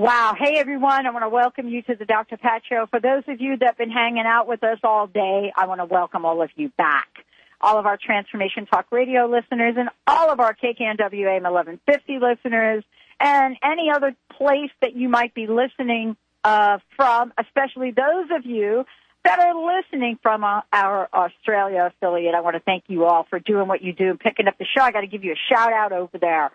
Wow. Hey, everyone. I want to welcome you to the Dr. Pat Show. For those of you that have been hanging out with us all day, I want to welcome all of you back. All of our Transformation Talk Radio listeners and all of our KKNWA 1150 listeners and any other place that you might be listening uh, from, especially those of you that are listening from uh, our Australia affiliate. I want to thank you all for doing what you do and picking up the show. I got to give you a shout out over there.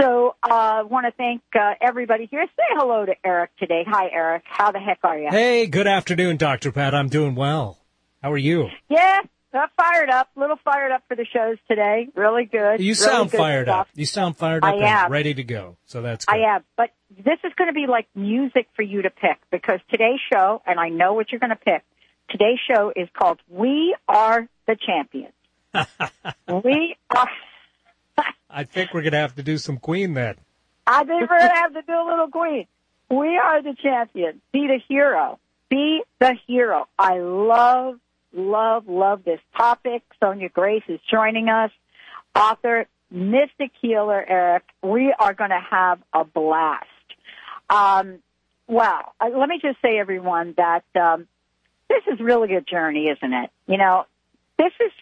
So I uh, want to thank uh, everybody here. Say hello to Eric today. Hi, Eric. How the heck are you? Hey, good afternoon, Dr. Pat. I'm doing well. How are you? Yeah, I'm fired up. A little fired up for the shows today. Really good. You really sound good fired stuff. up. You sound fired up I and am. ready to go. So that's good. I am. But this is going to be like music for you to pick because today's show, and I know what you're going to pick, today's show is called We Are the Champions. we are. I think we're going to have to do some Queen then. I think we're going to have to do a little queen. We are the champions. Be the hero. Be the hero. I love, love, love this topic. Sonja Grace is joining us. Author, Mystic Healer, Eric. We are going to have a blast. Um, well, let me just say, everyone, that um, this is really a journey, isn't it? You know, this is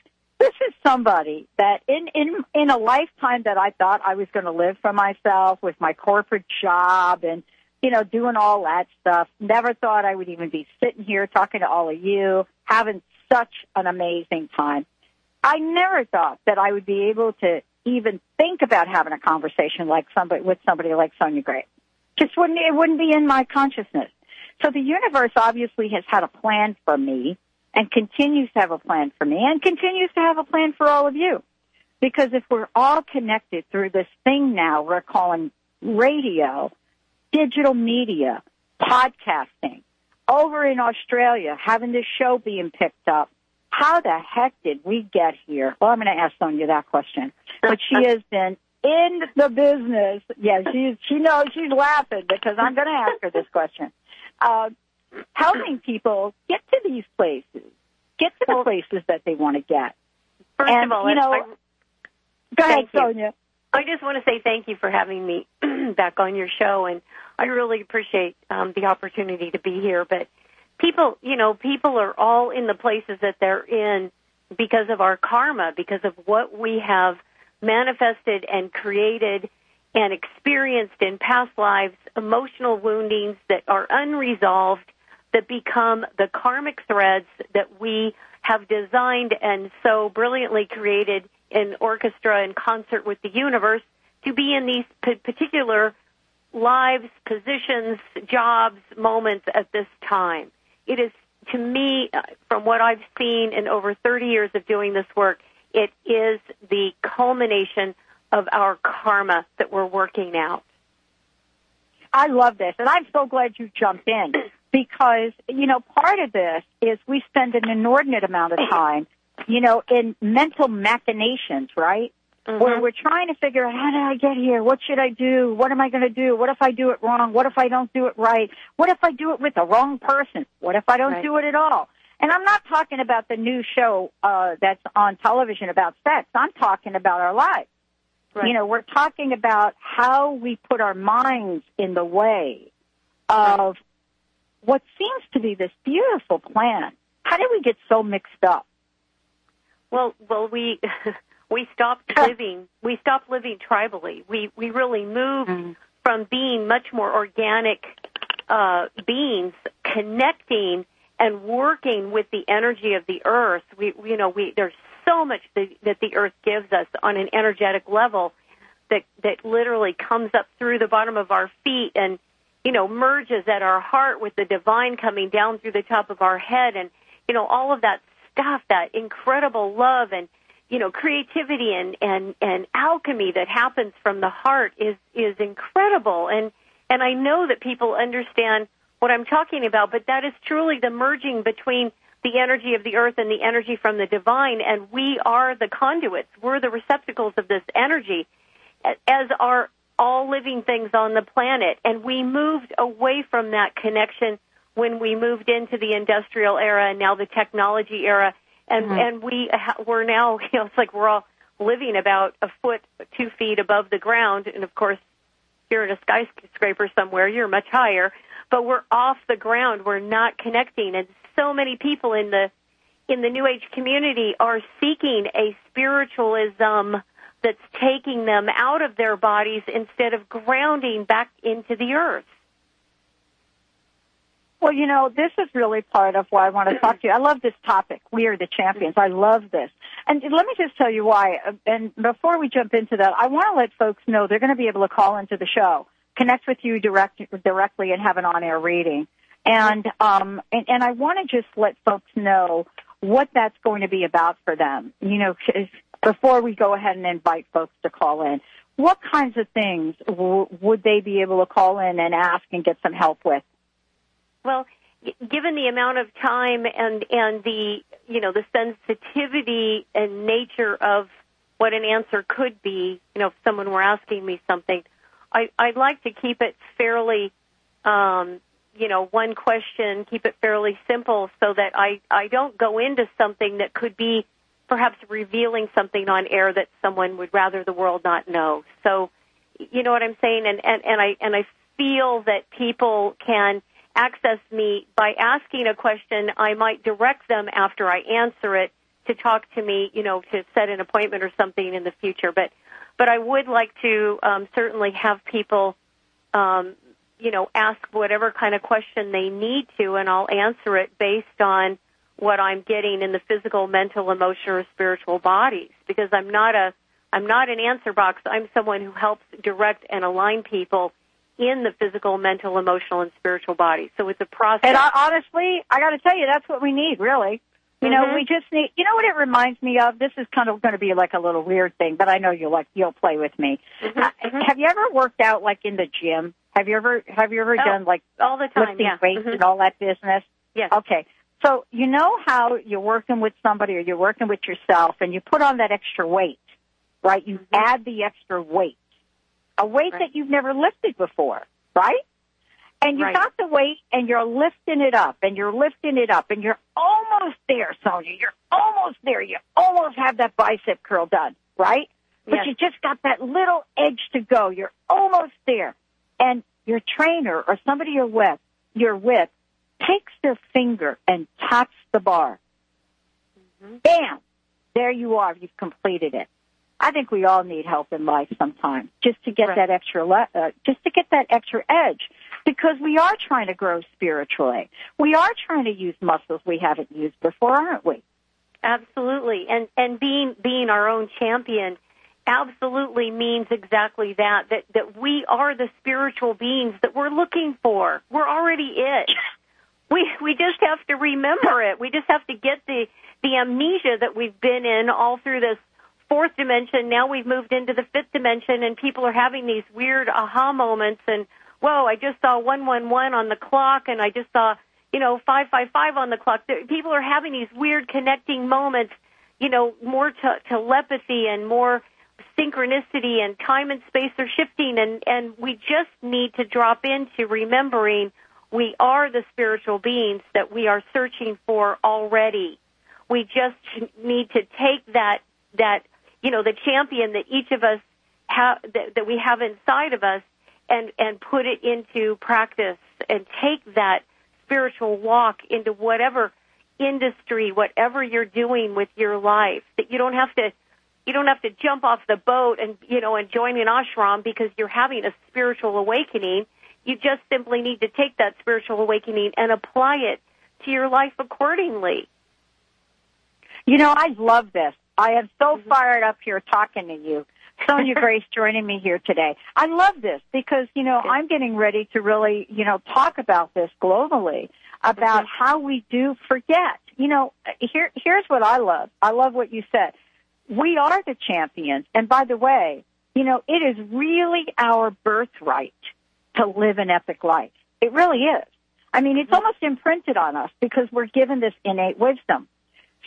this is somebody that in in in a lifetime that I thought I was going to live for myself with my corporate job and you know doing all that stuff. Never thought I would even be sitting here talking to all of you, having such an amazing time. I never thought that I would be able to even think about having a conversation like somebody with somebody like Sonja Gray. Just wouldn't it wouldn't be in my consciousness. So the universe obviously has had a plan for me and continues to have a plan for me and continues to have a plan for all of you. Because if we're all connected through this thing now we're calling radio, digital media, podcasting, over in Australia, having this show being picked up, how the heck did we get here? Well, I'm going to ask Sonja that question. But she has been in the business. Yeah, she's, she knows she's laughing because I'm going to ask her this question. Uh, helping people get to these places, get to the places that they want to get. First and, of all, you know, I, go ahead. Sonja. I just want to say thank you for having me back on your show, and I really appreciate um, the opportunity to be here. But people, you know, people are all in the places that they're in because of our karma, because of what we have manifested and created and experienced in past lives, emotional woundings that are unresolved that become the karmic threads that we have designed and so brilliantly created in orchestra and concert with the universe to be in these p- particular lives, positions, jobs, moments at this time. It is, to me, uh, from what I've seen in over 30 years of doing this work, it is the culmination of our karma that we're working out. I love this, and I'm so glad you jumped in because you know part of this is we spend an inordinate amount of time, you know, in mental machinations, right? Where we're trying to figure out how did I get here? What should I do? What am I going to do? What if I do it wrong? What if I don't do it right? What if I do it with the wrong person? What if I don't Right. do it at all? And I'm not talking about the new show uh, that's on television about sex. I'm talking about our lives. Right. You know, we're talking about how we put our minds in the way of what seems to be this beautiful plan. How did we get so mixed up? Well, well, we We stopped living. We stopped living tribally. We we really moved mm. from being much more organic uh, beings, connecting and working with the energy of the earth. We you know we there's so much that, that the earth gives us on an energetic level that that literally comes up through the bottom of our feet and you know merges at our heart with the divine coming down through the top of our head and you know all of that stuff that incredible love and you know creativity and and and alchemy that happens from the heart is is incredible. And and I know that people understand what I'm talking about but that is truly the merging between the energy of the earth and the energy from the divine, and we are the conduits. We're the receptacles of this energy, as are all living things on the planet. And we moved away from that connection when we moved into the industrial era and now the technology era. And mm-hmm. and we we're now you know it's like we're all living about a foot, two feet above the ground, and of course, you're in a skyscraper somewhere, you're much higher. But we're off the ground. We're not connecting, and so many people in the in the New Age community are seeking a spiritualism that's taking them out of their bodies instead of grounding back into the earth. Well, you know, this is really part of why I want to talk to you. I love this topic. We are the champions. I love this. And let me just tell you why. And before we jump into that, I want to let folks know they're going to be able to call into the show, connect with you direct, directly, and have an on-air reading. And, um, and, and I want to just let folks know what that's going to be about for them. You know, before we go ahead and invite folks to call in, what kinds of things w- would they be able to call in and ask and get some help with? Well, given the amount of time and and the you know the sensitivity and nature of what an answer could be, you know, if someone were asking me something, I, I'd like to keep it fairly um, you know, one question, keep it fairly simple so that I, I don't go into something that could be perhaps revealing something on air that someone would rather the world not know. So, you know what I'm saying? And, and, and I, and I feel that people can access me by asking a question. I might direct them after I answer it to talk to me, you know, to set an appointment or something in the future. But, but I would like to um, certainly have people um, you know, ask whatever kind of question they need to, and I'll answer it based on what I'm getting in the physical, mental, emotional, or spiritual bodies. Because I'm not a, I'm not an answer box. I'm someone who helps direct and align people in the physical, mental, emotional, and spiritual bodies. So it's a process. And I, honestly, I got to tell you, that's what we need, really. You know, mm-hmm. we just need. You know what it reminds me of? This is kind of going to be like a little weird thing, but I know you'll like you'll play with me. Mm-hmm. Uh, mm-hmm. Have you ever worked out like in the gym? Have you ever have you ever oh, done like all the time, lifting yeah. weights mm-hmm. and all that business? Yes. Okay. So you know how you're working with somebody or you're working with yourself and you put on that extra weight, right? You mm-hmm. add the extra weight. A weight right. that you've never lifted before, right? And you right. got the weight and you're lifting it up and you're lifting it up and you're almost there, Sonja. You're almost there. You almost have that bicep curl done, right? But yes. you just got that little edge to go. You're almost there and your trainer or somebody you're with, you're with takes their finger and taps the bar. Mm-hmm. Bam! There you are. You've completed it. I think we all need help in life sometimes, just to get right. that extra, le- uh, just to get that extra edge, because we are trying to grow spiritually. We are trying to use muscles we haven't used before, aren't we? Absolutely, and and being being our own champion absolutely means exactly that, that, that we are the spiritual beings that we're looking for. We're already it. We, we just have to remember it. We just have to get the, the amnesia that we've been in all through this fourth dimension. Now we've moved into the fifth dimension and people are having these weird aha moments and, whoa, I just saw 111 on the clock and I just saw, you know, 555 on the clock. People are having these weird connecting moments, you know, more te- telepathy and more synchronicity and time and space are shifting and, and we just need to drop into remembering we are the spiritual beings that we are searching for already. We just need to take that, that, you know, the champion that each of us have, that, that we have inside of us and, and put it into practice and take that spiritual walk into whatever industry, whatever you're doing with your life, that you don't have to you don't have to jump off the boat and you know and join an ashram because you're having a spiritual awakening. You just simply need to take that spiritual awakening and apply it to your life accordingly. You know, I love this. I am so mm-hmm. fired up here talking to you. Sonja Grace joining me here today. I love this because, you know, I'm getting ready to really, you know, talk about this globally about mm-hmm. how we do forget. You know, here, here's what I love. I love what you said. We are the champions. And by the way, you know, it is really our birthright to live an epic life. It really is. I mean, it's mm-hmm. almost imprinted on us because we're given this innate wisdom.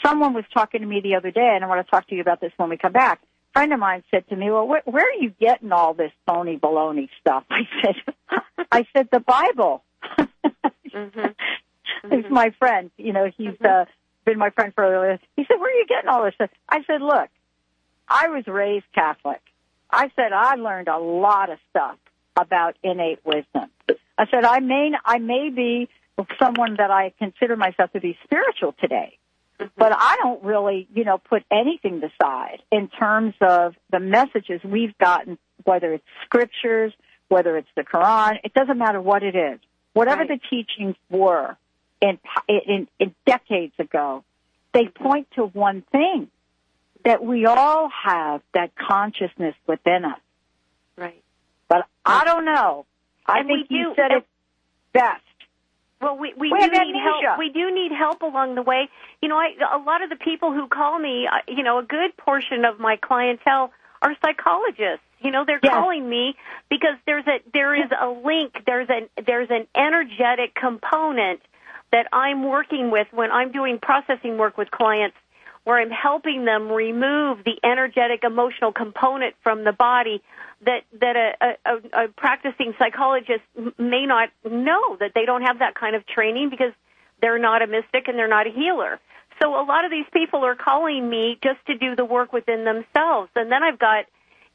Someone was talking to me the other day, and I want to talk to you about this when we come back. A friend of mine said to me, "Well, where, where are you getting all this phony baloney stuff?" I said, "I said the Bible." mm-hmm. He's my friend. You know, he's mm-hmm. uh, been my friend for. He said, "Where are you getting all this stuff?" I said, "Look, I was raised Catholic. I said I learned a lot of stuff about innate wisdom. I said I may I may be someone that I consider myself to be spiritual today, but I don't really, you know, put anything aside in terms of the messages we've gotten, whether it's scriptures, whether it's the Quran. It doesn't matter what it is. Whatever right. the teachings were in, in, in decades ago, they point to one thing that we all have that consciousness within us. But I don't know. I and think you do, said it best. Well, we we, we do need help. We do need help along the way. You know, I, a lot of the people who call me, uh, you know, a good portion of my clientele are psychologists. You know, they're yes. calling me because there's a there is a link. There's an there's an energetic component that I'm working with when I'm doing processing work with clients where I'm helping them remove the energetic emotional component from the body that that a, a, a practicing psychologist may not know that they don't have that kind of training because they're not a mystic and they're not a healer. So a lot of these people are calling me just to do the work within themselves, and then I've got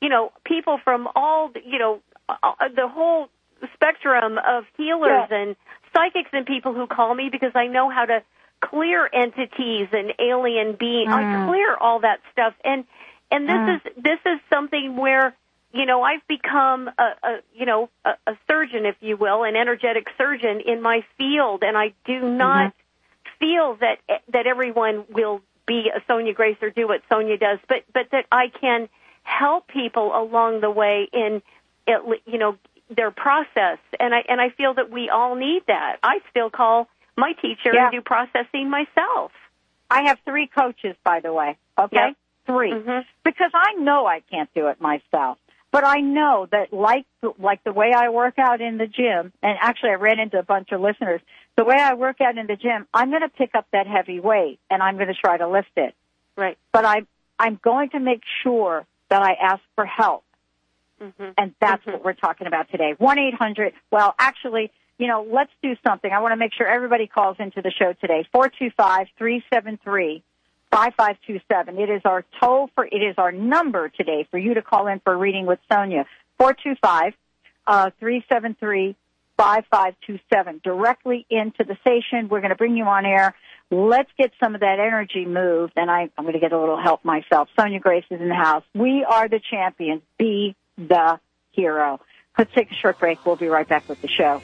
you know people from all you know the whole spectrum of healers yeah. and psychics and people who call me because I know how to clear entities and alien beings. Mm. I clear all that stuff, and and this mm. is this is something where you know I've become a, a you know a, a surgeon, if you will, an energetic surgeon in my field, and I do not mm-hmm. feel that that everyone will be a Sonja Grace or do what Sonja does, but but that I can help people along the way in you know their process, and I and I feel that we all need that. I still call my teacher yeah. and do processing myself. I have three coaches, by the way. Okay, yep. 3 mm-hmm. because I know I can't do it myself. But I know that like like the way I work out in the gym, and actually I ran into a bunch of listeners. The way I work out in the gym, I'm going to pick up that heavy weight and I'm going to try to lift it. Right. But I'm, I'm going to make sure that I ask for help. Mm-hmm. And that's mm-hmm. what we're talking about today. One eight hundred. Well, actually, you know, let's do something. I want to make sure everybody calls into the show today. Four two five three seven three five five two seven. It is our toll for it is our number today for you to call in for a reading with Sonja. Four two five uh, three seven three five five two seven. Directly into the station. We're going to bring you on air. Let's get some of that energy moved, and I, I'm going to get a little help myself. Sonja Grace is in the house. We are the champions. Be the hero. Let's take a short break. We'll be right back with the show.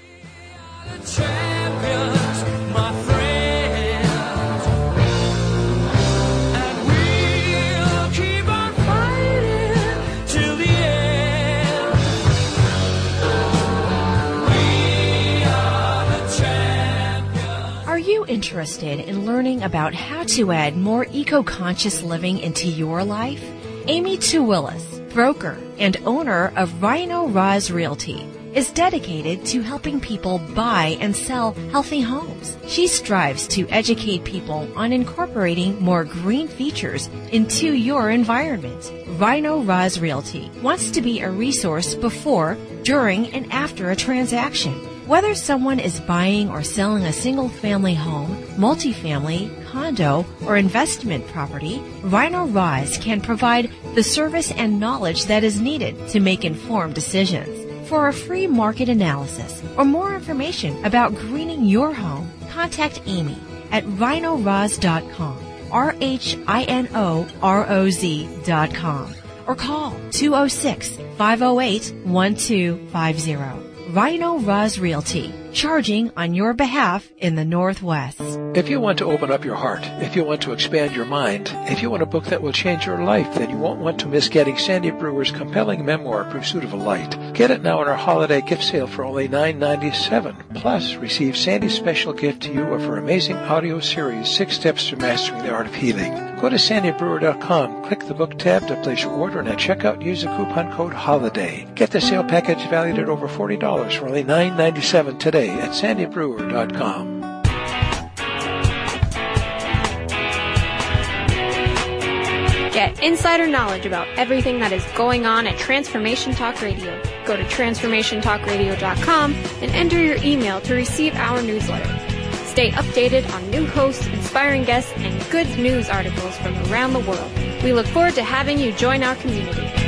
Interested in learning about how to add more eco-conscious living into your life? Amy Willis, broker and owner of Rhino Roz Realty is dedicated to helping people buy and sell healthy homes. She strives to educate people on incorporating more green features into your environment. Rhino Roz Realty wants to be a resource before, during, and after a transaction. Whether someone is buying or selling a single family home, multifamily, condo, or investment property, Rhino Roz can provide the service and knowledge that is needed to make informed decisions. For a free market analysis or more information about greening your home, contact Amy at rhinoroz.com. R-H-I-N-O-R-O-Z dot com or call 206-508-1250. Rhino Roz Realty, charging on your behalf in the Northwest. If you want to open up your heart, if you want to expand your mind, if you want a book that will change your life, then you won't want to miss getting Sandy Brewer's compelling memoir, Pursuit of a Light. Get it now in our holiday gift sale for only $9.97. Plus, receive Sandy's special gift to you of her amazing audio series, Six Steps to Mastering the Art of Healing. Go to sandybrewer.com, click the book tab to place your order, and at checkout use the coupon code HOLIDAY. Get the sale package valued at over $40 for only $9.97 today at sandybrewer.com. Get insider knowledge about everything that is going on at Transformation Talk Radio. Go to transformationtalkradio.com and enter your email to receive our newsletter. Stay updated on new hosts, inspiring guests, and good news articles from around the world. We look forward to having you join our community.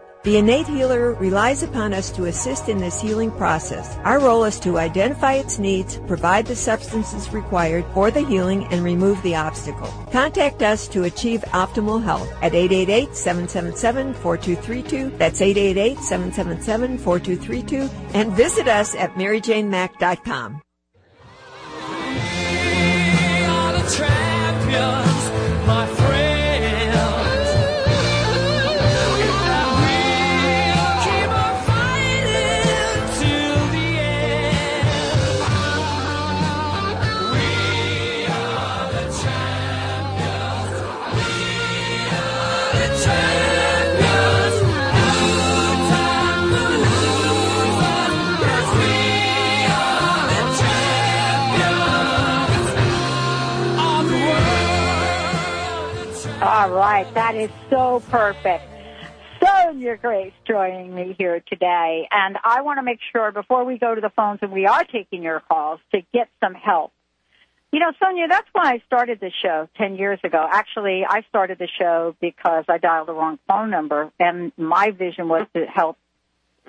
The innate healer relies upon us to assist in this healing process. Our role is to identify its needs, provide the substances required for the healing, and remove the obstacle. Contact us to achieve optimal health at 888-777-4232. That's 888-777-4232. And visit us at maryjanemack.com. All right, that is so perfect. Sonja Grace joining me here today, and I want to make sure before we go to the phones and we are taking your calls to get some help. You know, Sonja, that's why I started the show 10 years ago. Actually, I started the show because I dialed the wrong phone number, and my vision was to help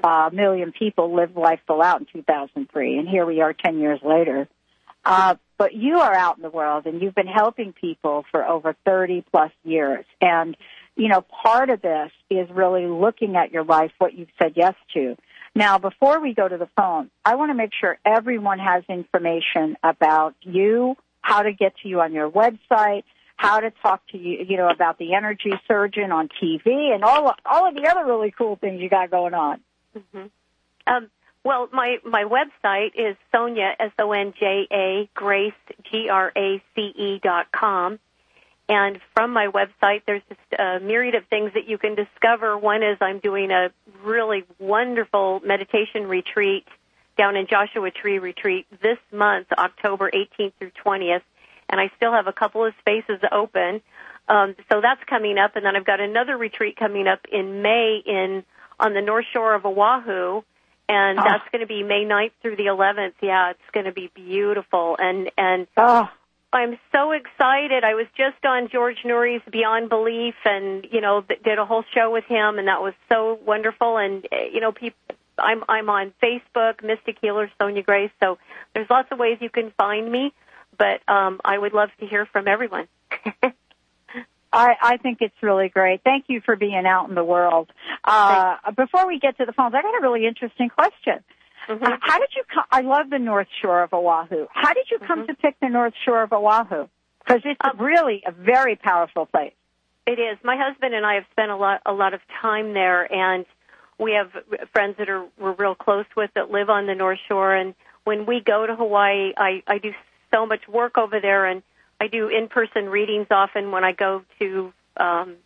uh, a million people live life full out in 2003, and here we are 10 years later. Uh, but you are out in the world and you've been helping people for over 30 plus years. And, you know, part of this is really looking at your life, what you've said yes to. Now, before we go to the phone, I want to make sure everyone has information about you, how to get to you on your website, how to talk to you, you know, about the energy surgeon on TV and all, all of the other really cool things you got going on. hmm Um, well, my my website is Sonja S O N J A Grace G R A C E dot com, and from my website there's just a myriad of things that you can discover. One is I'm doing a really wonderful meditation retreat down in Joshua Tree Retreat this month, October 18th through 20th, and I still have a couple of spaces open. Um, so that's coming up, and then I've got another retreat coming up in May in on the North Shore of Oahu and Oh. that's going to be May 9th through the 11th. Yeah, it's going to be beautiful, and and Oh, I'm so excited. I was just on George Noory's Beyond Belief, and you know did a whole show with him, and that was so wonderful. And uh, you know, people, I'm I'm on Facebook, Mystic Healer Sonja Grace. So there's lots of ways you can find me, but um, I would love to hear from everyone. I, I think it's really great. Thank you for being out in the world. Uh, before we get to the phones, I got a really interesting question. Mm-hmm. Uh, how did you come? I love the North Shore of Oahu. How did you come Mm-hmm. to pick the North Shore of Oahu? Because it's Um, really a very powerful place. It is. My husband and I have spent a lot a lot of time there, and we have friends that are we're real close with that live on the North Shore. And when we go to Hawaii, I I do so much work over there, and I do in person readings often when I go to um,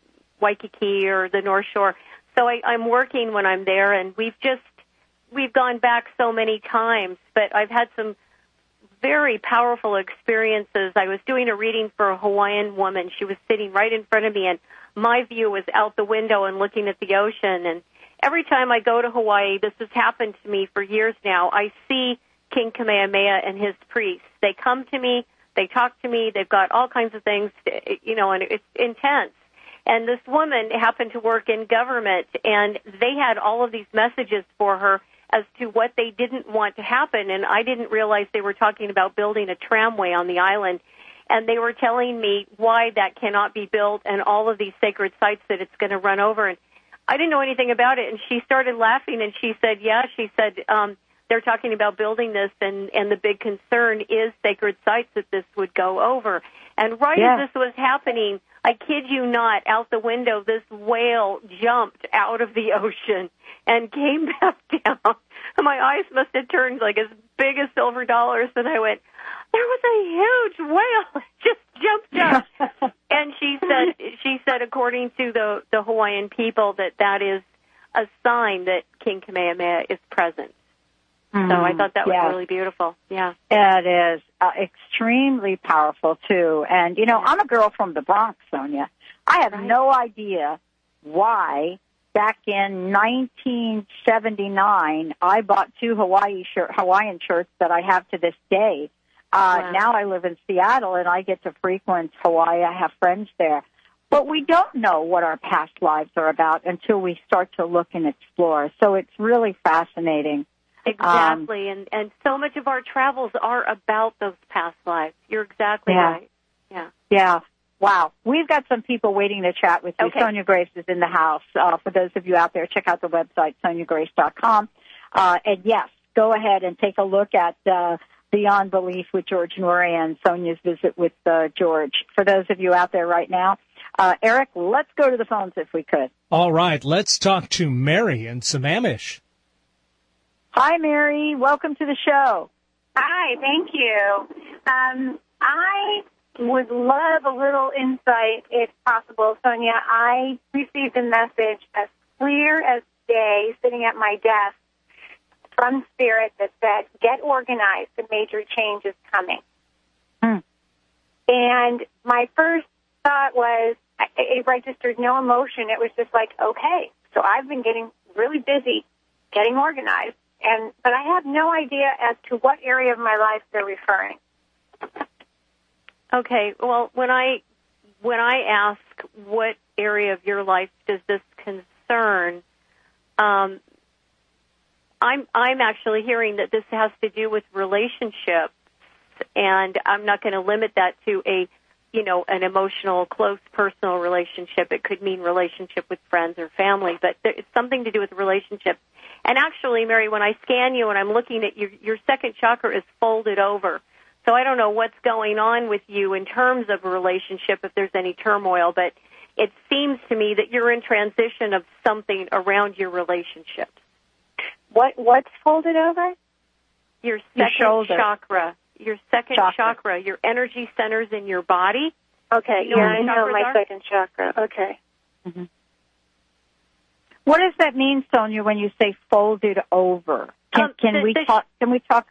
Waikiki or the North Shore. So I, I'm working when I'm there, and we've just we've gone back so many times, but I've had some very powerful experiences. I was doing a reading for a Hawaiian woman. She was sitting right in front of me, and my view was out the window and looking at the ocean. And every time I go to Hawaii, this has happened to me for years now. I see King Kamehameha and his priests. They come to me, they talk to me, they've got all kinds of things, you know, and it's intense. And this woman happened to work in government, and they had all of these messages for her as to what they didn't want to happen. And I didn't realize they were talking about building a tramway on the island. And they were telling me why that cannot be built and all of these sacred sites that it's going to run over. And I didn't know anything about it. And she started laughing and she said, Yeah, she said, um, they're talking about building this and, and the big concern is sacred sites that this would go over. And right Yeah. as this was happening, I kid you not, out the window, this whale jumped out of the ocean and came back down. My eyes must have turned like as big as silver dollars, and I went, "There was a huge whale just jumped up." and she said, "She said, according to the the Hawaiian people, that that is a sign that King Kamehameha is present." So I thought that was Mm, really beautiful. Yeah. It is uh, extremely powerful too. And you know, I'm a girl from the Bronx, Sonja. I have no idea why back in 1979 I bought two Hawaii shirt, Hawaiian shirts that I have to this day. Uh, Wow. Now I live in Seattle and I get to frequent Hawaii. I have friends there. But we don't know what our past lives are about until we start to look and explore. So it's really fascinating. Exactly, and and so much of our travels are about those past lives. You're exactly Yeah. right. Yeah. Yeah. Wow. We've got some people waiting to chat with you. Okay. Sonja Grace is in the house. Uh, for those of you out there, check out the website, sonjagrace.com. Uh, and yes, go ahead and take a look at uh, Beyond Belief with George Noory and Sonja's visit with uh, George. For those of you out there right now, uh, Eric, let's go to the phones if we could. All right, let's talk to Mary in Sammamish. Hi, Mary. Welcome to the show. Hi, thank you. Um, I would love a little insight, if possible, Sonja. I received a message as clear as day sitting at my desk from Spirit that said, get organized, a major change is coming. Hmm. And my first thought was, it registered no emotion. It was just like, okay. So I've been getting really busy getting organized. And, but I have no idea as to what area of my life they're referring. Okay. Well, when I when I ask what area of your life does this concern, um, I'm I'm actually hearing that this has to do with relationships, and I'm not going to limit that to a you know an emotional, close, personal relationship. It could mean relationship with friends or family, but it's something to do with relationships. And actually, Mary, when I scan you and I'm looking at your your second chakra is folded over. So I don't know what's going on with you in terms of a relationship, if there's any turmoil, but it seems to me that you're in transition of something around your relationships. What what's folded over? Your Your second shoulder. chakra, your second Chakra. chakra, your energy centers in your body. Okay, You know yeah, I know my are? second chakra. Okay. What does that mean, Sonja, when you say folded over? Can, Um, can the- we the- talk? Can we talk?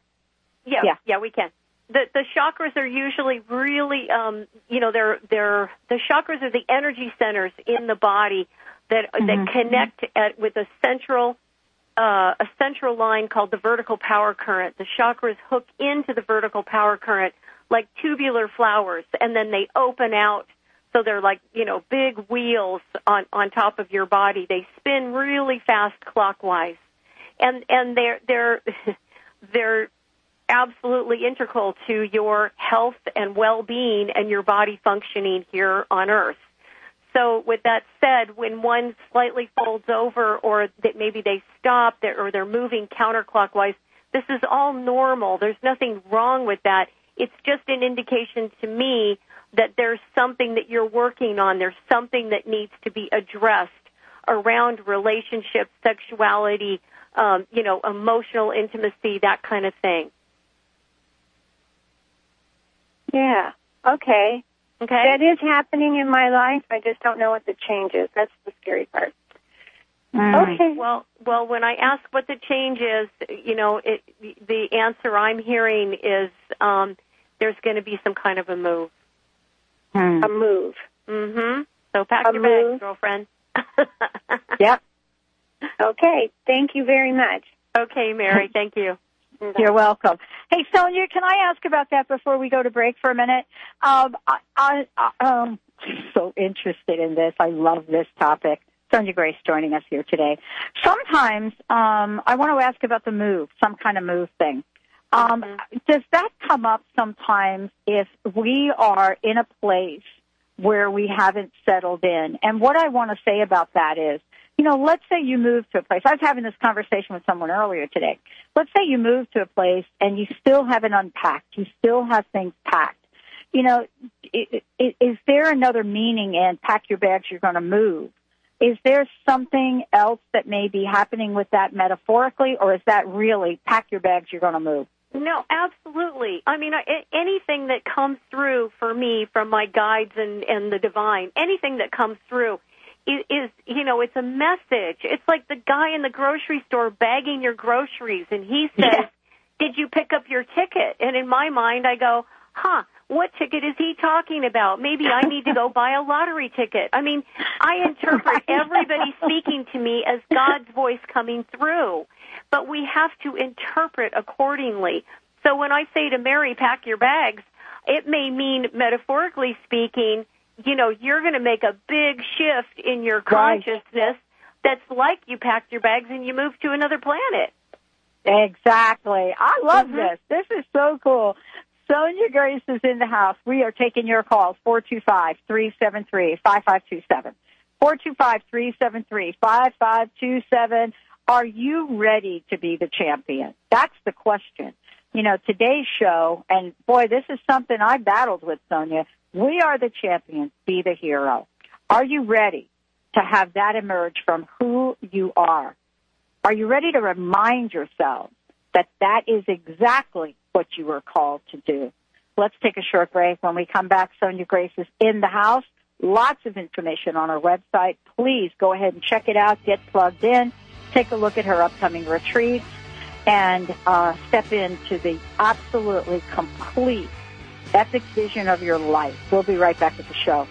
Yeah, Yeah. yeah, we can. The the chakras are usually really, um, you know, they're they're the chakras are the energy centers in the body that Mhm. that connect at, with a central uh, a central line called the vertical power current. The chakras hook into the vertical power current like tubular flowers, and then they open out. So they're like you know big wheels on on top of your body. They spin really fast clockwise, and and they're they're they're absolutely integral to your health and well-being and your body functioning here on earth. So with that said, when one slightly folds over or that maybe they stop or they're moving counterclockwise, this is all normal. There's nothing wrong with that. It's just an indication to me that there's something that you're working on. There's something that needs to be addressed around relationships, sexuality, um, you know, emotional intimacy, that kind of thing. Yeah. Okay. Okay. That is happening in my life. I just don't know what the change is. That's the scary part. Okay. Well, well, when I ask what the change is, you know, it, the answer I'm hearing is um, there's going to be some kind of a move. A move. Mm-hmm. So pack A your move. bags, girlfriend. Yep. Okay. Thank you very much. Okay, Mary. Thank you. You're welcome. Hey, Sonja, can I ask about that before we go to break for a minute? Um, I, I, I um, so interested in this. I love this topic. Sonja Grace joining us here today. Sometimes um, I want to ask about the move, some kind of move thing. Um, Does that come up sometimes if we are in a place where we haven't settled in? And what I want to say about that is, you know, let's say you move to a place. I was having this conversation with someone earlier today. Let's say you move to a place and you still haven't unpacked. You still have things packed. You know, is there another meaning in pack your bags, you're going to move? Is there something else that may be happening with that metaphorically, or is that really pack your bags, you're going to move? No, absolutely. I mean, anything that comes through for me from my guides and and the divine, anything that comes through is, is you know, it's a message. It's like the guy in the grocery store bagging your groceries, and he says, "Did you pick up your ticket?" And in my mind, I go, "Huh." What ticket is he talking about? Maybe I need to go buy a lottery ticket. I mean, I interpret everybody speaking to me as God's voice coming through but we have to interpret accordingly. So when I say to Mary, pack your bags, it may mean, metaphorically speaking, you know, you're going to make a big shift in your Right. consciousness that's like you packed your bags and you moved to another planet. Exactly. I love mm-hmm. this. This is so cool. Sonja Grace is in the house. We are taking your calls, 425-373-5527. 425-373-5527. Are you ready to be the champion? That's the question. You know, today's show, and boy, this is something I battled with, Sonja. We are the champions. Be the hero. Are you ready to have that emerge from who you are? Are you ready to remind yourself that that is exactly what you were called to do? Let's take a short break. When we come back, Sonja Grace is in the house. Lots of information on our website. Please go ahead and check it out. Get plugged in. Take a look at her upcoming retreats and uh, step into the absolutely complete epic vision of your life. We'll be right back with the show.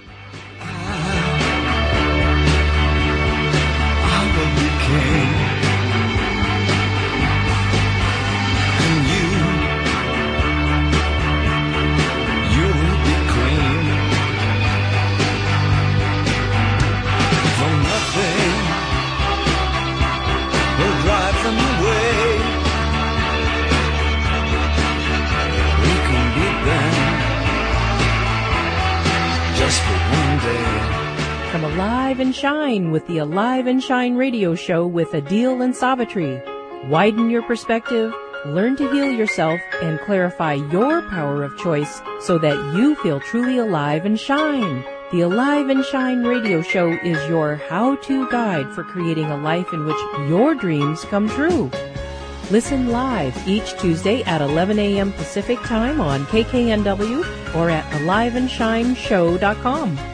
Shine with the Alive and Shine radio show with Adil and Savitri. Widen your perspective, learn to heal yourself, and clarify your power of choice so that you feel truly alive and shine. The Alive and Shine radio show is your how-to guide for creating a life in which your dreams come true. Listen live each Tuesday at 11 a.m. Pacific Time on KKNW or at aliveandshineshow.com.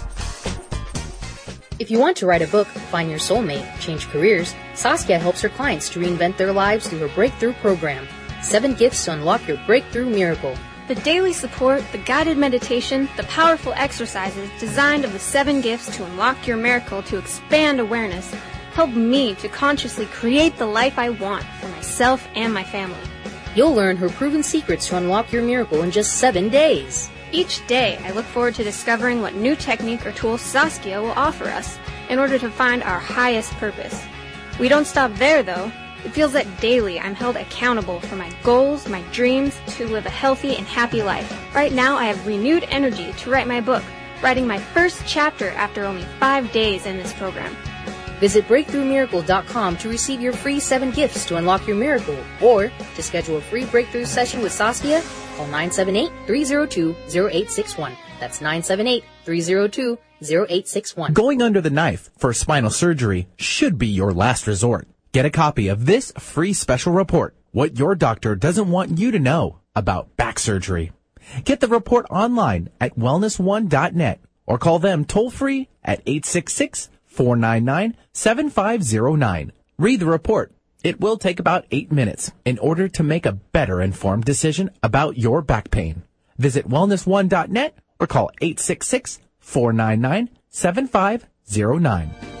If you want to write a book, find your soulmate, change careers, Saskia helps her clients to reinvent their lives through her breakthrough program. Seven gifts to unlock your breakthrough miracle. The daily support, the guided meditation, the powerful exercises designed of the seven gifts to unlock your miracle to expand awareness help me to consciously create the life I want for myself and my family. You'll learn her proven secrets to unlock your miracle in just seven days. Each day, I look forward to discovering what new technique or tool Saskia will offer us in order to find our highest purpose. We don't stop there, though. It feels that daily I'm held accountable for my goals, my dreams, to live a healthy and happy life. Right now, I have renewed energy to write my book, writing my first chapter after only five days in this program. Visit BreakthroughMiracle.com to receive your free seven gifts to unlock your miracle, or to schedule a free breakthrough session with Saskia, call 978-302-0861. That's 978-302-0861. Going under the knife for spinal surgery should be your last resort. Get a copy of this free special report, What Your Doctor Doesn't Want You to Know About Back Surgery. Get the report online at wellness1.net or call them toll free at 866 499 7509. Read the report. It will take about eight minutes in order to make a better informed decision about your back pain. Visit wellness1.net or call 866 499 7509.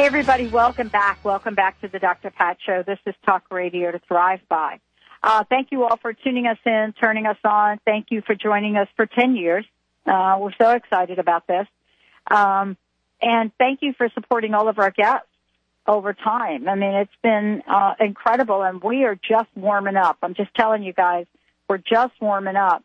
Hey, everybody, welcome back. Welcome back to the Dr. Pat Show. This is Talk Radio to Thrive By. Uh, thank you all for tuning us in, turning us on. Thank you for joining us for 10 years. Uh, we're so excited about this. Um, and thank you for supporting all of our guests over time. I mean, it's been uh, incredible, and we are just warming up. I'm just telling you guys, we're just warming up.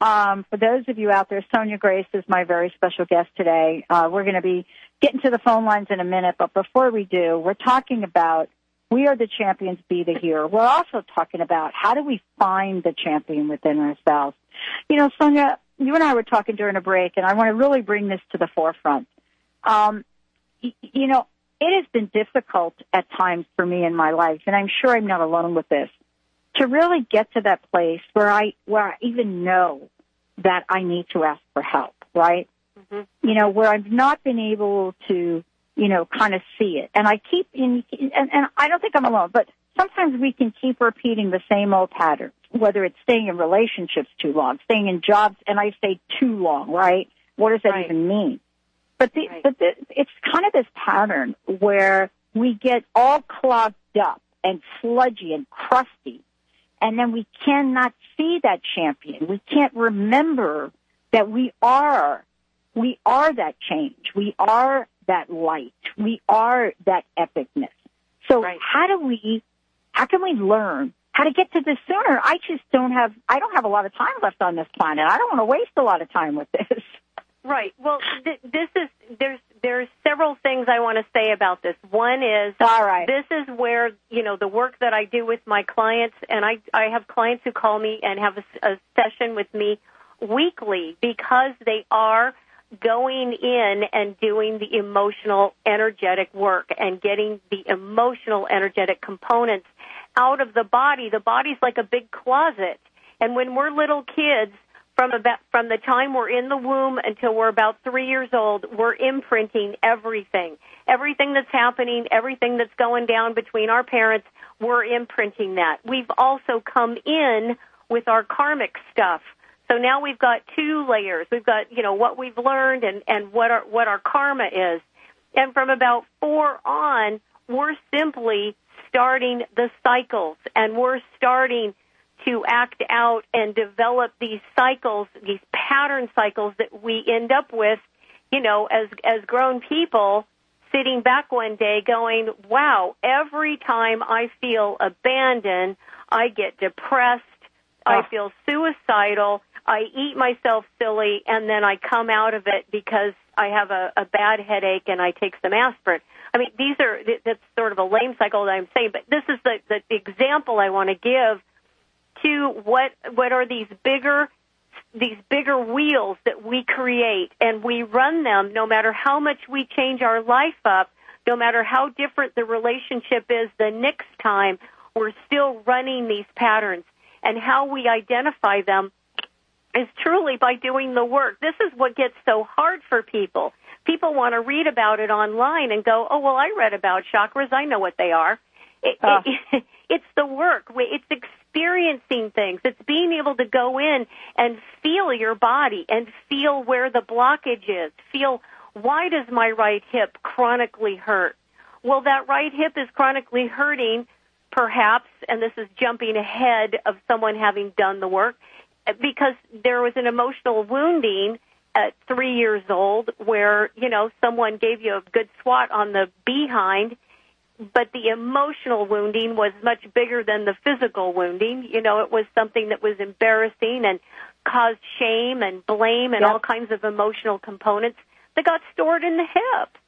Um, for those of you out there, Sonja Grace is my very special guest today. Uh, we're going to be getting into the phone lines in a minute, but before we do, we're talking about we are the champions, be the hero. We're also talking about how do we find the champion within ourselves. You know, Sonja, you and I were talking during a break, and I want to really bring this to the forefront. Um, y- you know, it has been difficult at times for me in my life, and I'm sure I'm not alone with this, to really get to that place where I where I even know that I need to ask for help, right? Mm-hmm. You know, where I've not been able to, you know, kind of see it. And I keep in and, and I don't think I'm alone, but sometimes we can keep repeating the same old pattern, whether it's staying in relationships too long, staying in jobs, and I say too long, right? What does that Right. even mean? But the, but the, it's kind of this pattern where we get all clogged up and sludgy and crusty, and then we cannot see that champion. We can't remember that we are, we are that change. We are that light. We are that epicness. So how do we, how can we learn how to get to this sooner? I just don't have, I don't have a lot of time left on this planet. I don't want to waste a lot of time with this. Right. Well, th- this is there's there's several things I want to say about this. One is all right. This is where you know the work that I do with my clients, and I I have clients who call me and have a session with me weekly because they are going in and doing the emotional energetic work and getting the emotional energetic components out of the body. The body's like a big closet. And when we're little kids, from about from the time we're in the womb until we're about three years old, we're imprinting everything. Everything that's happening, everything that's going down between our parents, we're imprinting that. We've also come in with our karmic stuff. So now we've got two layers. We've got, you know, what we've learned and, and what our what our karma is. And from about four on, we're simply starting the cycles and we're starting to act out and develop these cycles, these pattern cycles that we end up with, you know, as as grown people sitting back one day going, "Wow, every time I feel abandoned, I get depressed, I Oh. feel suicidal, I eat myself silly, and then I come out of it because I have a, a bad headache and I take some aspirin." I mean, these are that's sort of a lame cycle that I'm saying, but this is the the example I want to give to what what are these bigger these bigger wheels that we create and we run them no matter how much we change our life up no matter how different the relationship is the next time we're still running these patterns and how we identify them is truly by doing the work this is what gets so hard for people people want to read about it online and go oh well i read about chakras i know what they are It, Ah. it, it's the work. It's experiencing things. It's being able to go in and feel your body and feel where the blockage is. Feel why does my right hip chronically hurt? Well, that right hip is chronically hurting, perhaps, and this is jumping ahead of someone having done the work, because there was an emotional wounding at three years old where, you know, someone gave you a good swat on the behind but the emotional wounding was much bigger than the physical wounding. You know, it was something that was embarrassing and caused shame and blame and Yep. all kinds of emotional components that got stored in the hip.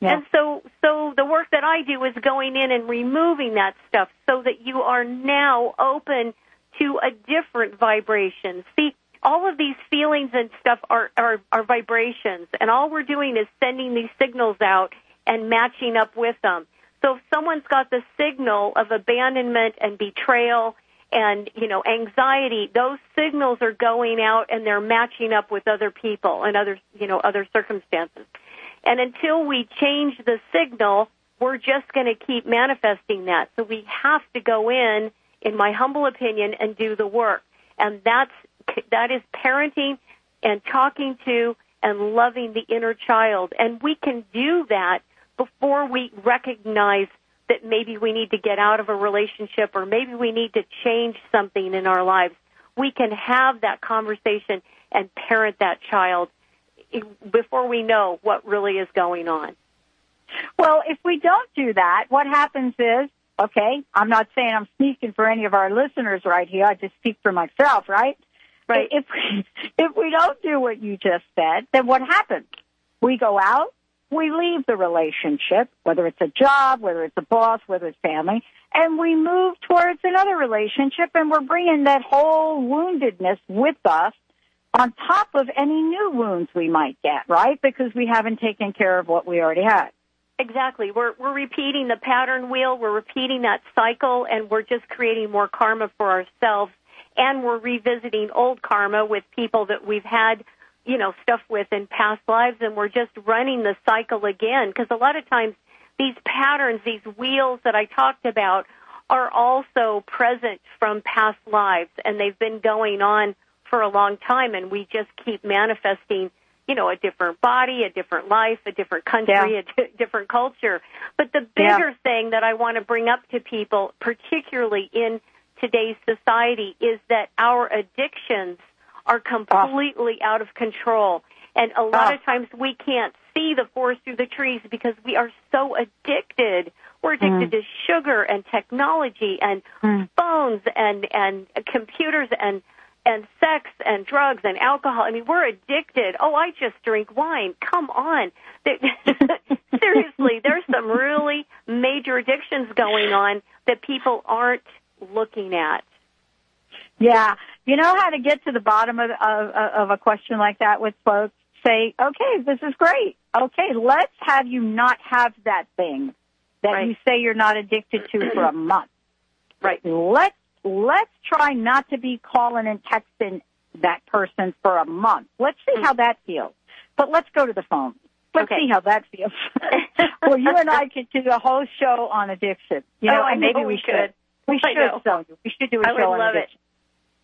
Yeah. And so, so the work that I do is going in and removing that stuff so that you are now open to a different vibration. See, all of these feelings and stuff are, are, are vibrations, and all we're doing is sending these signals out and matching up with them. So if someone's got the signal of abandonment and betrayal and, you know, anxiety, those signals are going out and they're matching up with other people and other, you know, other circumstances. And until we change the signal, we're just going to keep manifesting that. So we have to go in, in my humble opinion, and do the work. And that's, that is parenting and talking to and loving the inner child. And we can do that before we recognize that maybe we need to get out of a relationship or maybe we need to change something in our lives. We can have that conversation and parent that child before we know what really is going on. Well, if we don't do that, what happens is, okay, I'm not saying I'm speaking for any of our listeners right here. I just speak for myself, right? Right. If we, if we don't do what you just said, then what happens? We go out, we leave the relationship, whether it's a job, whether it's a boss, whether it's family, and we move towards another relationship and we're bringing that whole woundedness with us on top of any new wounds we might get, right? Because we haven't taken care of what we already had. Exactly. We're we're repeating the pattern wheel, we're repeating that cycle and we're just creating more karma for ourselves. And we're revisiting old karma with people that we've had, you know, stuff with in past lives and we're just running the cycle again. Because a lot of times these patterns, these wheels that I talked about are also present from past lives and they've been going on for a long time and we just keep manifesting you know, a different body, a different life, a different country, Yeah. a di- different culture. But the Yeah. bigger thing that I want to bring up to people, particularly in today's society, is that our addictions are completely ah. out of control. And a lot Ah. of times we can't see the forest through the trees because we are so addicted. We're hmm. addicted to sugar and technology and hmm. phones and and computers and and sex and drugs and alcohol. I mean, we're addicted. Oh, I just drink wine. Come on. Seriously, there's some really major addictions going on that people aren't looking at. Yeah, you know how to get to the bottom of, of of a question like that with folks. Say, okay, this is great. Okay, let's have you not have that thing that Right. you say you're not addicted to for a month. Right. Let's let's try not to be calling and texting that person for a month. Let's see how that feels. But let's go to the phone. Let's Okay. see how that feels. well, you and I could do a whole show on addiction. You know, Oh, I and maybe we we should. We I should, know. Sonja. We should do a I would show on love it.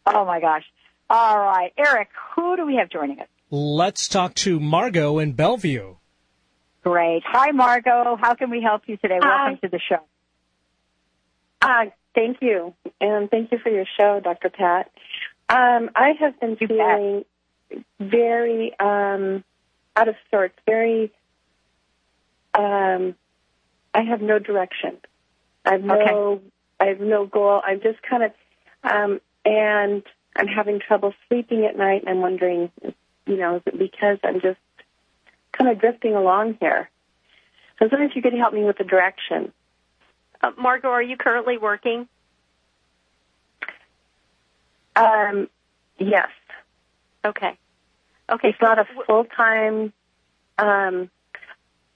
Oh my gosh. All right. Eric, who do we have joining us? Let's talk to Margot in Bellevue. Great. Hi, Margot. How can we help you today? Hi. Welcome to the show. Uh, thank you, and thank you for your show, Dr. Pat. Um, I have been You bet. feeling very um, out of sorts, very. Um, I have no direction. I have no. I have no goal. I'm just kind of, um, and I'm having trouble sleeping at night. And I'm wondering, you know, is it because I'm just kind of drifting along here? So I was wondering if you could help me with the direction. Uh, Margot, are you currently working? Um, yes. Okay. Okay. It's not a full time. Um,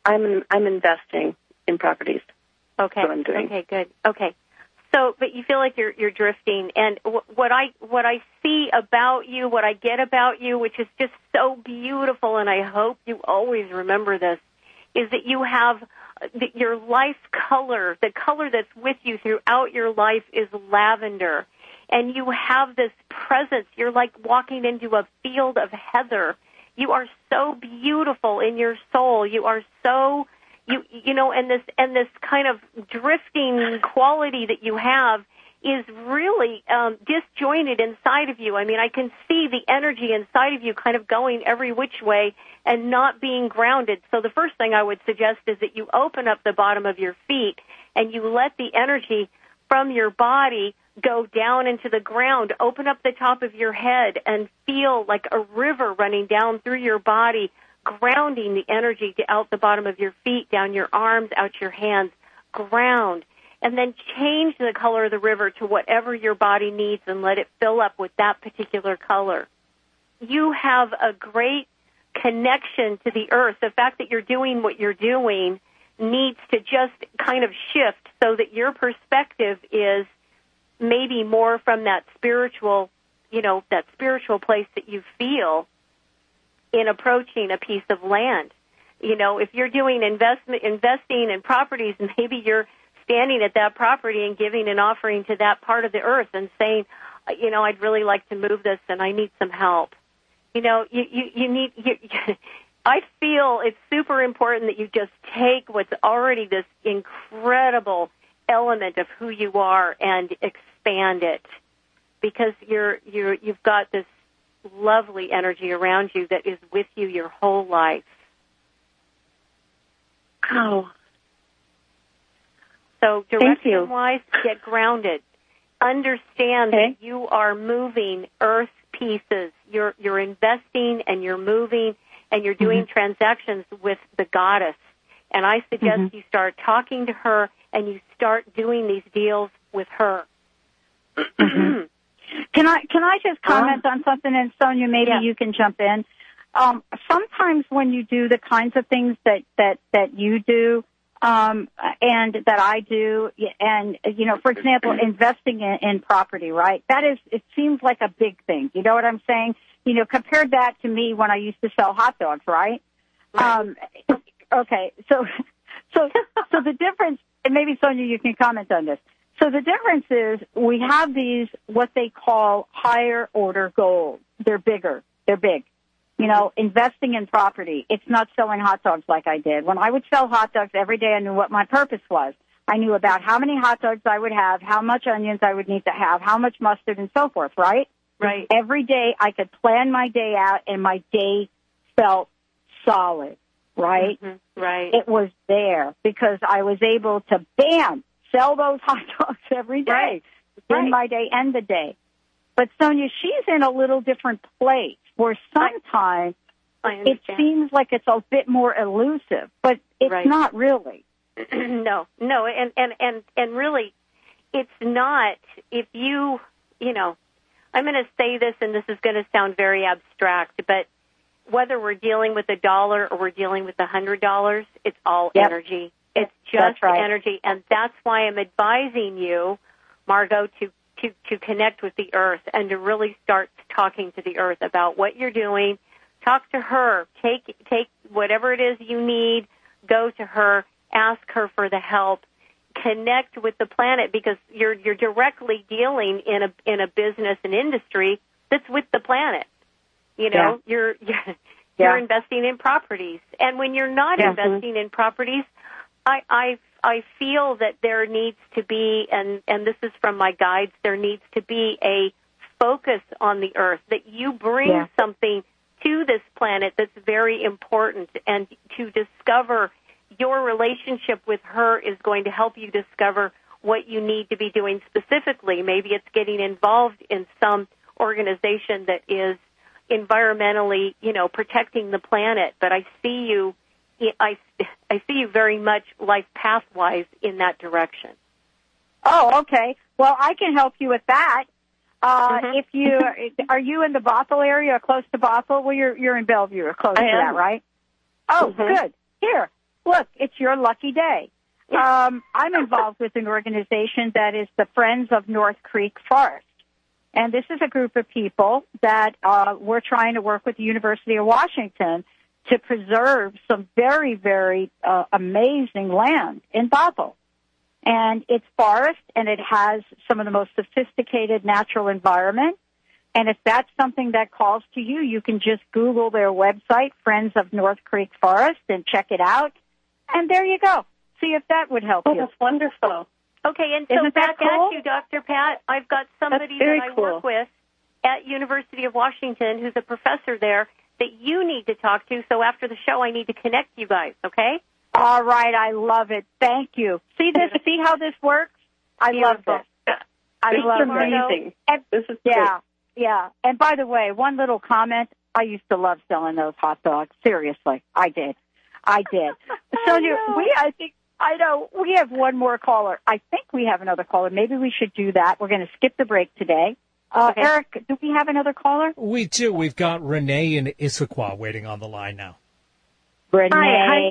I'm I'm investing in properties. Okay. what I'm doing. Okay, good. Okay. So, but you feel like you're you're drifting, and w- what I what I see about you, what I get about you, which is just so beautiful, and I hope you always remember this, is that you have your life color, the color that's with you throughout your life is lavender. And you have this presence. You're like walking into a field of heather. You are so beautiful in your soul. You are so you you know and this and this kind of drifting quality that you have is really um, disjointed inside of you. I mean, I can see the energy inside of you kind of going every which way and not being grounded. So the first thing I would suggest is that you open up the bottom of your feet and you let the energy from your body go down into the ground. Open up the top of your head and feel like a river running down through your body, grounding the energy out the bottom of your feet, down your arms, out your hands. Ground and then change the color of the river to whatever your body needs and let it fill up with that particular color. You have a great connection to the earth. The fact that you're doing what you're doing needs to just kind of shift so that your perspective is maybe more from that spiritual, you know, that spiritual place that you feel in approaching a piece of land. You know, if you're doing investment investing in properties, maybe you're standing at that property and giving an offering to that part of the earth and saying, uh, you know, I'd really like to move this and I need some help. You know, you you, you need. You, I feel it's super important that you just take what's already this incredible element of who you are and expand it because you're you're you've got this lovely energy around you that is with you your whole life. Oh, so direction wise, get grounded. Understand okay. that you are moving earth pieces. You're you're investing and you're moving and you're doing mm-hmm. transactions with the goddess. And I suggest mm-hmm. you start talking to her and you start doing these deals with her. Mm-hmm. Can I can I just comment on something and Sonja maybe yeah. you can jump in. Um, sometimes when you do the kinds of things that that that you do, um, and that I do. And, you know, for example, investing in, in property, right? That is, it seems like a big thing. You know what I'm saying? You know, compared that to me when I used to sell hot dogs, right? Um, okay. So, so, so the difference, and maybe Sonja, you can comment on this. So the difference is we have these, what they call higher order goals. They're bigger. They're big you know, investing in property. It's not selling hot dogs like I did. When I would sell hot dogs every day, I knew what my purpose was. I knew about how many hot dogs I would have, how much onions I would need to have, how much mustard and so forth, right? Right. Every day I could plan my day out and my day felt solid, right? Mm-hmm. Right. It was there because I was able to bam, sell those hot dogs every day. Right. In right. my day, end the day. But Sonja, she's in a little different place where sometimes it seems like it's a bit more elusive, but it's right. not really. no, no, and and and and really, it's not. If you, you know, I'm going to say this, and this is going to sound very abstract, but whether we're dealing with a dollar or we're dealing with a hundred dollars, it's all yep. energy. It's just right. energy, and that's why I'm advising you, Margot, to to, to connect with the earth and to really start talking to the earth about what you're doing. Talk to her. Take, take whatever it is you need. Go to her. Ask her for the help. Connect with the planet because you're, you're directly dealing in a, in a business and industry that's with the planet. You know, yeah. you're, you're, you're investing in properties. And when you're not yeah. investing in properties, I, I I feel that there needs to be, and, and this is from my guides, there needs to be a focus on the earth, that you bring yeah. something to this planet that's very important, and to discover your relationship with her is going to help you discover what you need to be doing specifically. Maybe it's getting involved in some organization that is environmentally, you know, protecting the planet, but I see you I, I see you very much life path wise in that direction. Oh, okay. Well, I can help you with that. Uh, Mm-hmm. if you are you in the Bothell area or close to Bothell? Well, you're you're in Bellevue or close I to am. that, right? Oh, Mhm. good. Here, look, it's your lucky day. Um, I'm involved with an organization that is the Friends of North Creek Forest, and this is a group of people that uh, we're trying to work with the University of Washington to preserve some very, very uh, amazing land in Bothell. And it's forest and it has some of the most sophisticated natural environment. And if that's something that calls to you, you can just Google their website, Friends of North Creek Forest, and check it out. And there you go. See if that would help oh, you. That's wonderful. Okay, and so Isn't that back cool? at you, Dr. Pat. I've got somebody that I cool. work with at University of Washington who's a professor there that you need to talk to. So after the show, I need to connect you guys. Okay? All right, I love it. Thank you. See this? see how this works? I love this. I This love is amazing. And, This is yeah, yeah. And by the way, one little comment. I used to love selling those hot dogs. Seriously, I did. I did. Sonja, we I think I know we have one more caller. I think we have another caller. Maybe we should do that. We're going to skip the break today. Uh, Okay. Eric, do we have another caller? We do. We've got Renee in Issaquah waiting on the line now. Renee. Hi,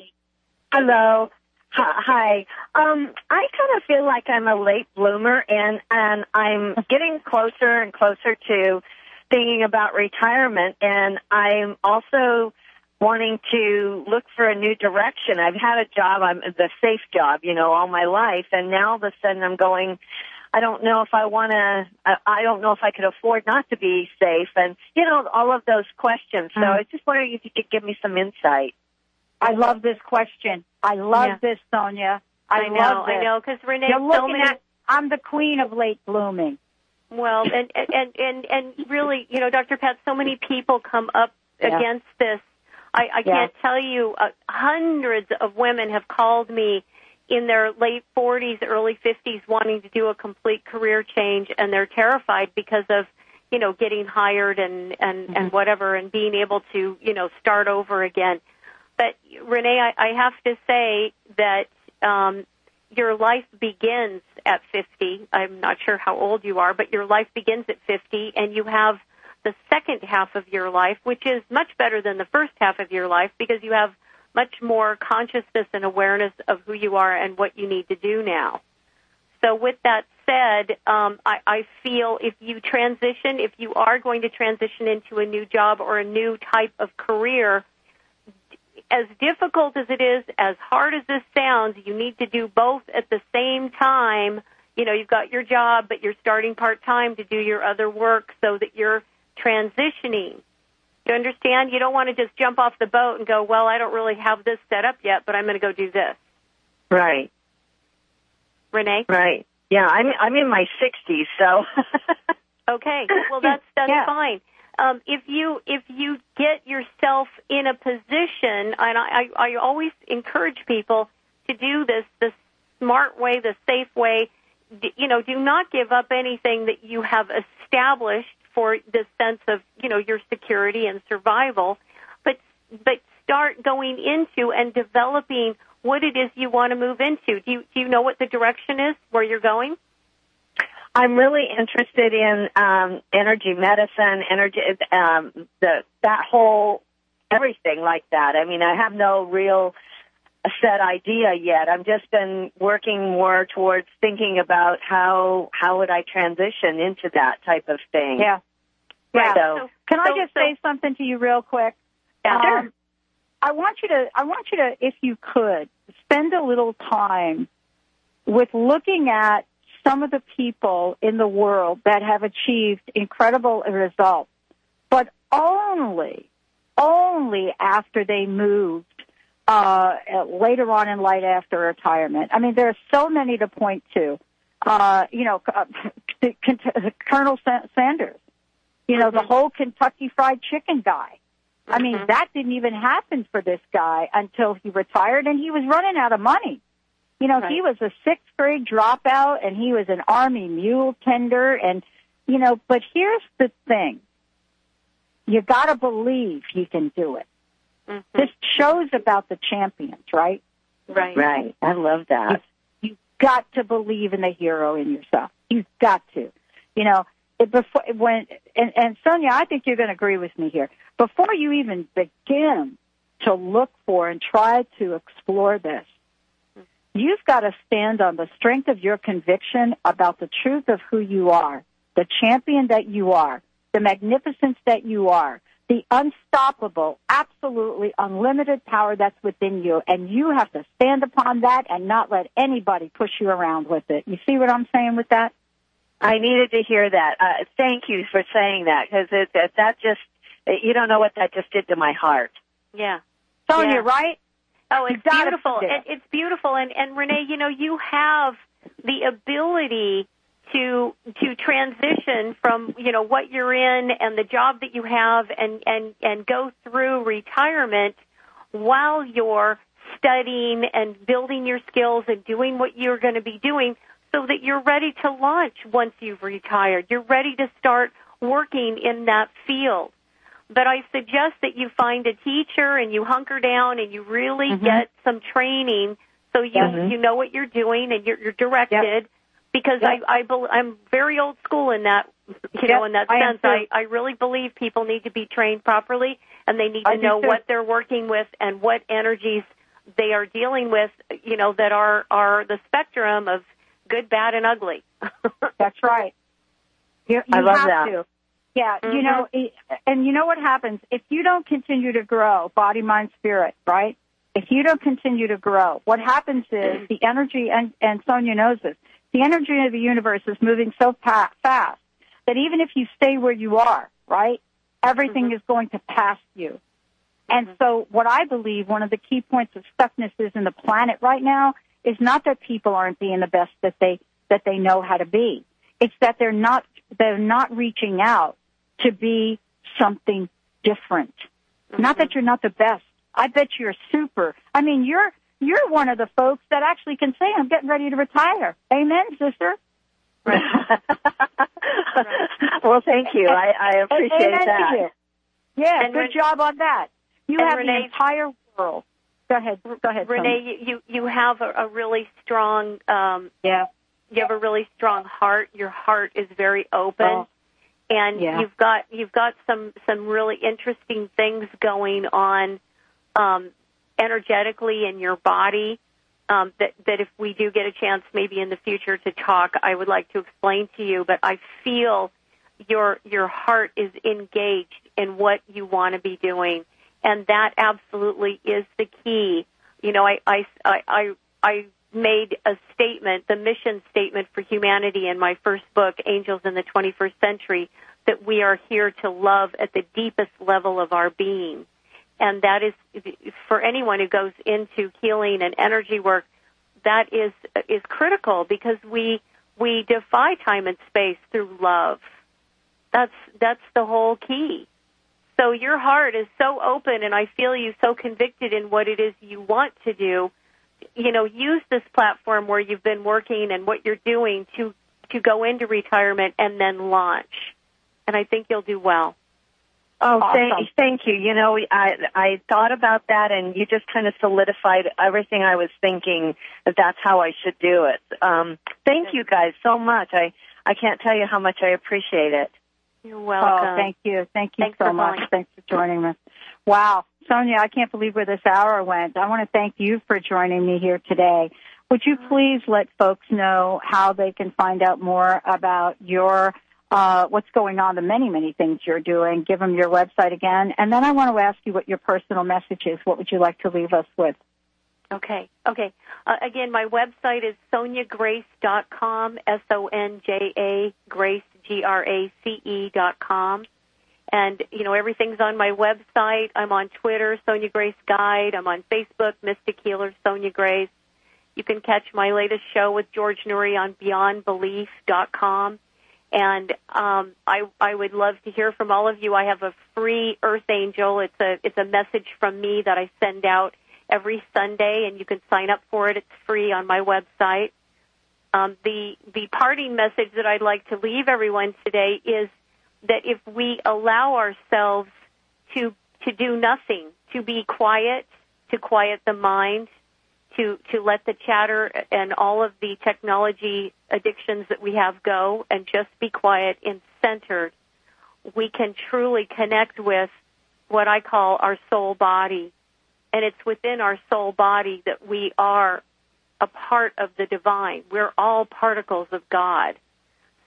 Hello. Hi. hi. Um, I kind of feel like I'm a late bloomer, and and I'm getting closer and closer to thinking about retirement, and I'm also wanting to look for a new direction. I've had a job, I'm the safe job, you know, all my life, and now all of a sudden I'm going. I don't know if I want to. I I don't know if I could afford not to be safe, and you know all of those questions. So Mm. I was just wondering if you could give me some insight. I love this question. I love Yeah. this, Sonja. I, I know, love this. I know, because Renee, You're so looking many. at. I'm the queen of late blooming. Well, and and and and really, you know, Dr. Pat, so many people come up Yeah. against this. I, I Yeah. can't tell you. Uh, hundreds of women have called me in their late 40s, early 50s, wanting to do a complete career change, and they're terrified because of, you know, getting hired and and Mm-hmm. and whatever, and being able to, you know, start over again. But Renee, I, I have to say that um, your life begins at 50. I'm not sure how old you are, but your life begins at 50, and you have the second half of your life, which is much better than the first half of your life because you have much more consciousness and awareness of who you are and what you need to do now. So, with that said, um, I, I feel if you transition, if you are going to transition into a new job or a new type of career, as difficult as it is, as hard as this sounds, you need to do both at the same time. You know, you've got your job, but you're starting part time to do your other work so that you're transitioning. You understand? You don't want to just jump off the boat and go, well, I don't really have this set up yet, but I'm going to go do this. Right. Renee? Right. Yeah, I'm I'm in my 60s, so Okay, well that's that's Yeah. fine. Um, if you if you get yourself in a position, and I, I, I always encourage people to do this the smart way, the safe way. D- You know, do not give up anything that you have established for the sense of you know your security and survival, but but start going into and developing what it is you want to move into. Do you do you know what the direction is where you're going? I'm really interested in um energy medicine, energy um the that whole everything like that. I mean, I have no real set idea yet. I've just been working more towards thinking about how how would I transition into that type of thing. Yeah. Yeah. So, Can I so- just say something to you real quick? Yeah, sure. Um, I want you to, I want you to, if you could, spend a little time with looking at some of the people in the world that have achieved incredible results, but only, only after they moved uh, later on in life after retirement. I mean, there are so many to point to. Uh, you know, uh, Colonel Sanders. You know, the mm-hmm. whole Kentucky Fried Chicken guy. I mean, mm-hmm. that didn't even happen for this guy until he retired, and he was running out of money. You know, he was a sixth grade dropout, and he was an army mule tender, and you know. But here's the thing: you got to believe you can do it. Mm-hmm. This shows about the champions, right? Right. Right. I love that. You've got to believe in the hero in yourself. You've got to. You know, it before when and, and Sonja, I think you're going to agree with me here. Before you even begin to look for and try to explore this, you've got to stand on the strength of your conviction about the truth of who you are, the champion that you are, the magnificence that you are, the unstoppable, absolutely unlimited power that's within you, and you have to stand upon that and not let anybody push you around with it. You see what I'm saying with that? I needed to hear that. Uh, thank you for saying that because it, that, that just, you don't know what that just did to my heart. Yeah. Sonja, Yeah. right? Oh, it's beautiful. It, it's beautiful, and and Renee, you know, you have the ability to to transition from you know what you're in and the job that you have, and and and go through retirement while you're studying and building your skills and doing what you're going to be doing, so that you're ready to launch once you've retired. You're ready to start working in that field but I suggest that you find a teacher and you hunker down and you really Mm-hmm. get some training so you Mhm. you know what you're doing and you're, you're directed. Because Yep. I I bel I'm very old school in that you know in that I sense. I. I really believe people need to be trained properly and they need to do know what they're working with and what energies they are dealing with. You know that are are the spectrum of good, bad, and ugly. That's right. You, you I love have that. to. Yeah, you Mhm. know, it- and you know what happens if you don't continue to grow, body, mind, spirit, right? If you don't continue to grow, what happens is the energy, and, and Sonja knows this, the energy of the universe is moving so pa- fast that even if you stay where you are, right, everything is going to pass you. And so what I believe one of the key points of stuckness is in the planet right now is not that people aren't being the best that they, that they know how to be. It's that they're not, they're not reaching out to be something different. Not that you're not the best. I bet you're super. I mean, you're, you're one of the folks that actually can say, I'm getting ready to retire. Amen, sister. well, thank you. I, I appreciate Amen to that. you. Yeah, And good Ren- job on that. You have Renee- the entire world. Go ahead. Go ahead. Renee, you you have a, a really strong um, Yeah. you have a really strong heart. Your heart is very open, Oh. and Yeah. you've got you've got some some really interesting things going on um, energetically in your body. Um, that that if we do get a chance, maybe in the future to talk, I would like to explain to you. But I feel your your heart is engaged in what you want to be doing, and that absolutely is the key. You know, I I I I, made a statement, the mission statement for humanity in my first book, Angels in the 21st Century, that we are here to love at the deepest level of our being. And that is, for anyone who goes into healing and energy work, that is, is critical because we, we defy time and space through love. That's, that's the whole key. So your heart is so open and I feel you so convicted in what it is you want to do you know, use this platform where you've been working and what you're doing to to go into retirement and then launch. And I think you'll do well. Oh, Awesome. thank, thank you. You know, I I thought about that, and you just kind of solidified everything I was thinking that that's how I should do it. Um, thank you guys so much. I I can't tell you how much I appreciate it. You're welcome. Oh, thank you. Thank you Thanks so much. calling. Thanks for joining us. Wow. Sonja, I can't believe where this hour went. I want to thank you for joining me here today. Would you please let folks know how they can find out more about your uh, what's going on, the many, many things you're doing? Give them your website again. And then I want to ask you what your personal message is. What would you like to leave us with? Okay. Okay. Uh, again, my website is sonjagrace.com, S O N J A Grace G R A C E dot com. And, you know, everything's on my website. I'm on Twitter, Sonja Grace Guide. I'm on Facebook, Mystic Healer Sonja Grace. You can catch my latest show with George Noory on beyondbelief.com. And um, I, I would love to hear from all of you. I have a free Earth Angel. It's a it's a message from me that I send out every Sunday, and you can sign up for it. It's free on my website. Um, the the parting message that I'd like to leave everyone today is that if we allow ourselves to to do nothing, to be quiet, to quiet the mind, to to let the chatter and all of the technology addictions that we have go and just be quiet and centered, we can truly connect with what I call our soul body. And it's within our soul body that we are a part of the divine. We're all particles of God.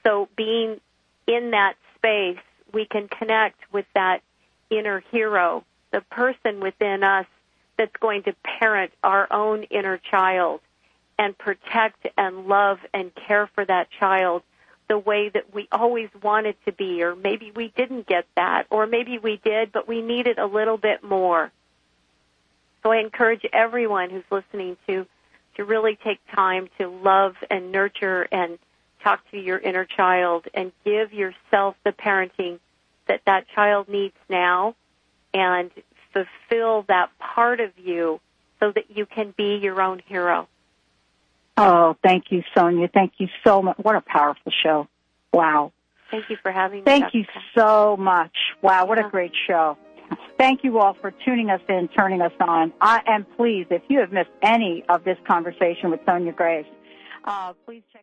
So being in that space, we can connect with that inner hero, the person within us that's going to parent our own inner child and protect and love and care for that child the way that we always wanted to be, or maybe we didn't get that, or maybe we did, but we needed a little bit more. So I encourage everyone who's listening to to really take time to love and nurture and talk to your inner child and give yourself the parenting that that child needs now and fulfill that part of you so that you can be your own hero. Oh, thank you, Sonja. Thank you so much. What a powerful show. Wow. Thank you for having me. Thank Dr. you so much. Wow, what a great show. Thank you all for tuning us in, turning us on. I am pleased if you have missed any of this conversation with Sonja Graves, uh, please check.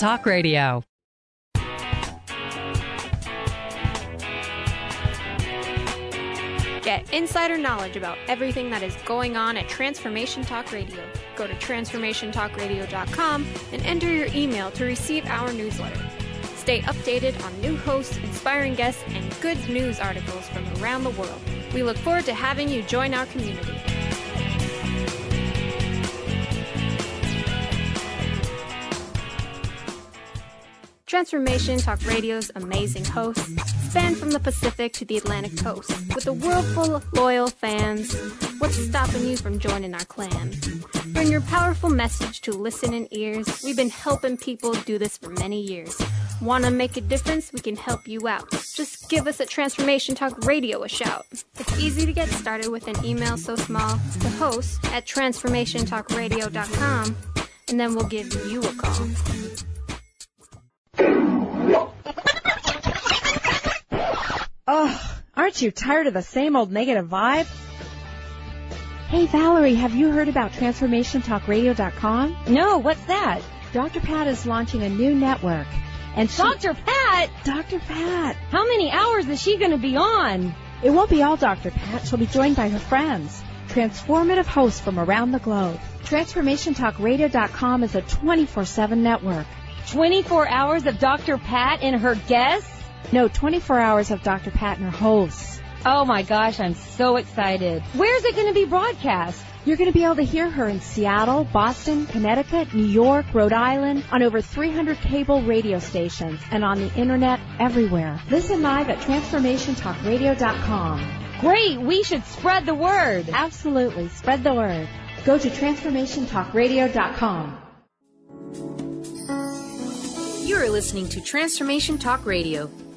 Talk Radio. Get insider knowledge about everything that is going on at Transformation Talk Radio. Go to transformationtalkradio.com and enter your email to receive our newsletter. Stay updated on new hosts, inspiring guests, and good news articles from around the world. We look forward to having you join our community. Transformation Talk Radio's amazing hosts span from the Pacific to the Atlantic coast. With a world full of loyal fans, what's stopping you from joining our clan? Bring your powerful message to listening ears. We've been helping people do this for many years. Want to make a difference? We can help you out. Just give us at Transformation Talk Radio a shout. It's easy to get started with an email so small. to host at transformationtalkradio.com, and then we'll give you a call. Oh, aren't you tired of the same old negative vibe? Hey Valerie, have you heard about TransformationTalkRadio.com? No, what's that? Dr. Pat is launching a new network. And she... Dr. Pat? Dr. Pat. How many hours is she going to be on? It won't be all Dr. Pat. She'll be joined by her friends. Transformative hosts from around the globe. TransformationTalkRadio.com is a 24-7 network. 24 hours of Dr. Pat and her guests? No, 24 hours of Dr. Pat and her hosts. Oh my gosh, I'm so excited. Where's it going to be broadcast? You're going to be able to hear her in Seattle, Boston, Connecticut, New York, Rhode Island, on over 300 cable radio stations, and on the internet everywhere. Listen live at TransformationTalkRadio.com. Great, we should spread the word. Absolutely, spread the word. Go to TransformationTalkRadio.com. You are listening to Transformation Talk Radio,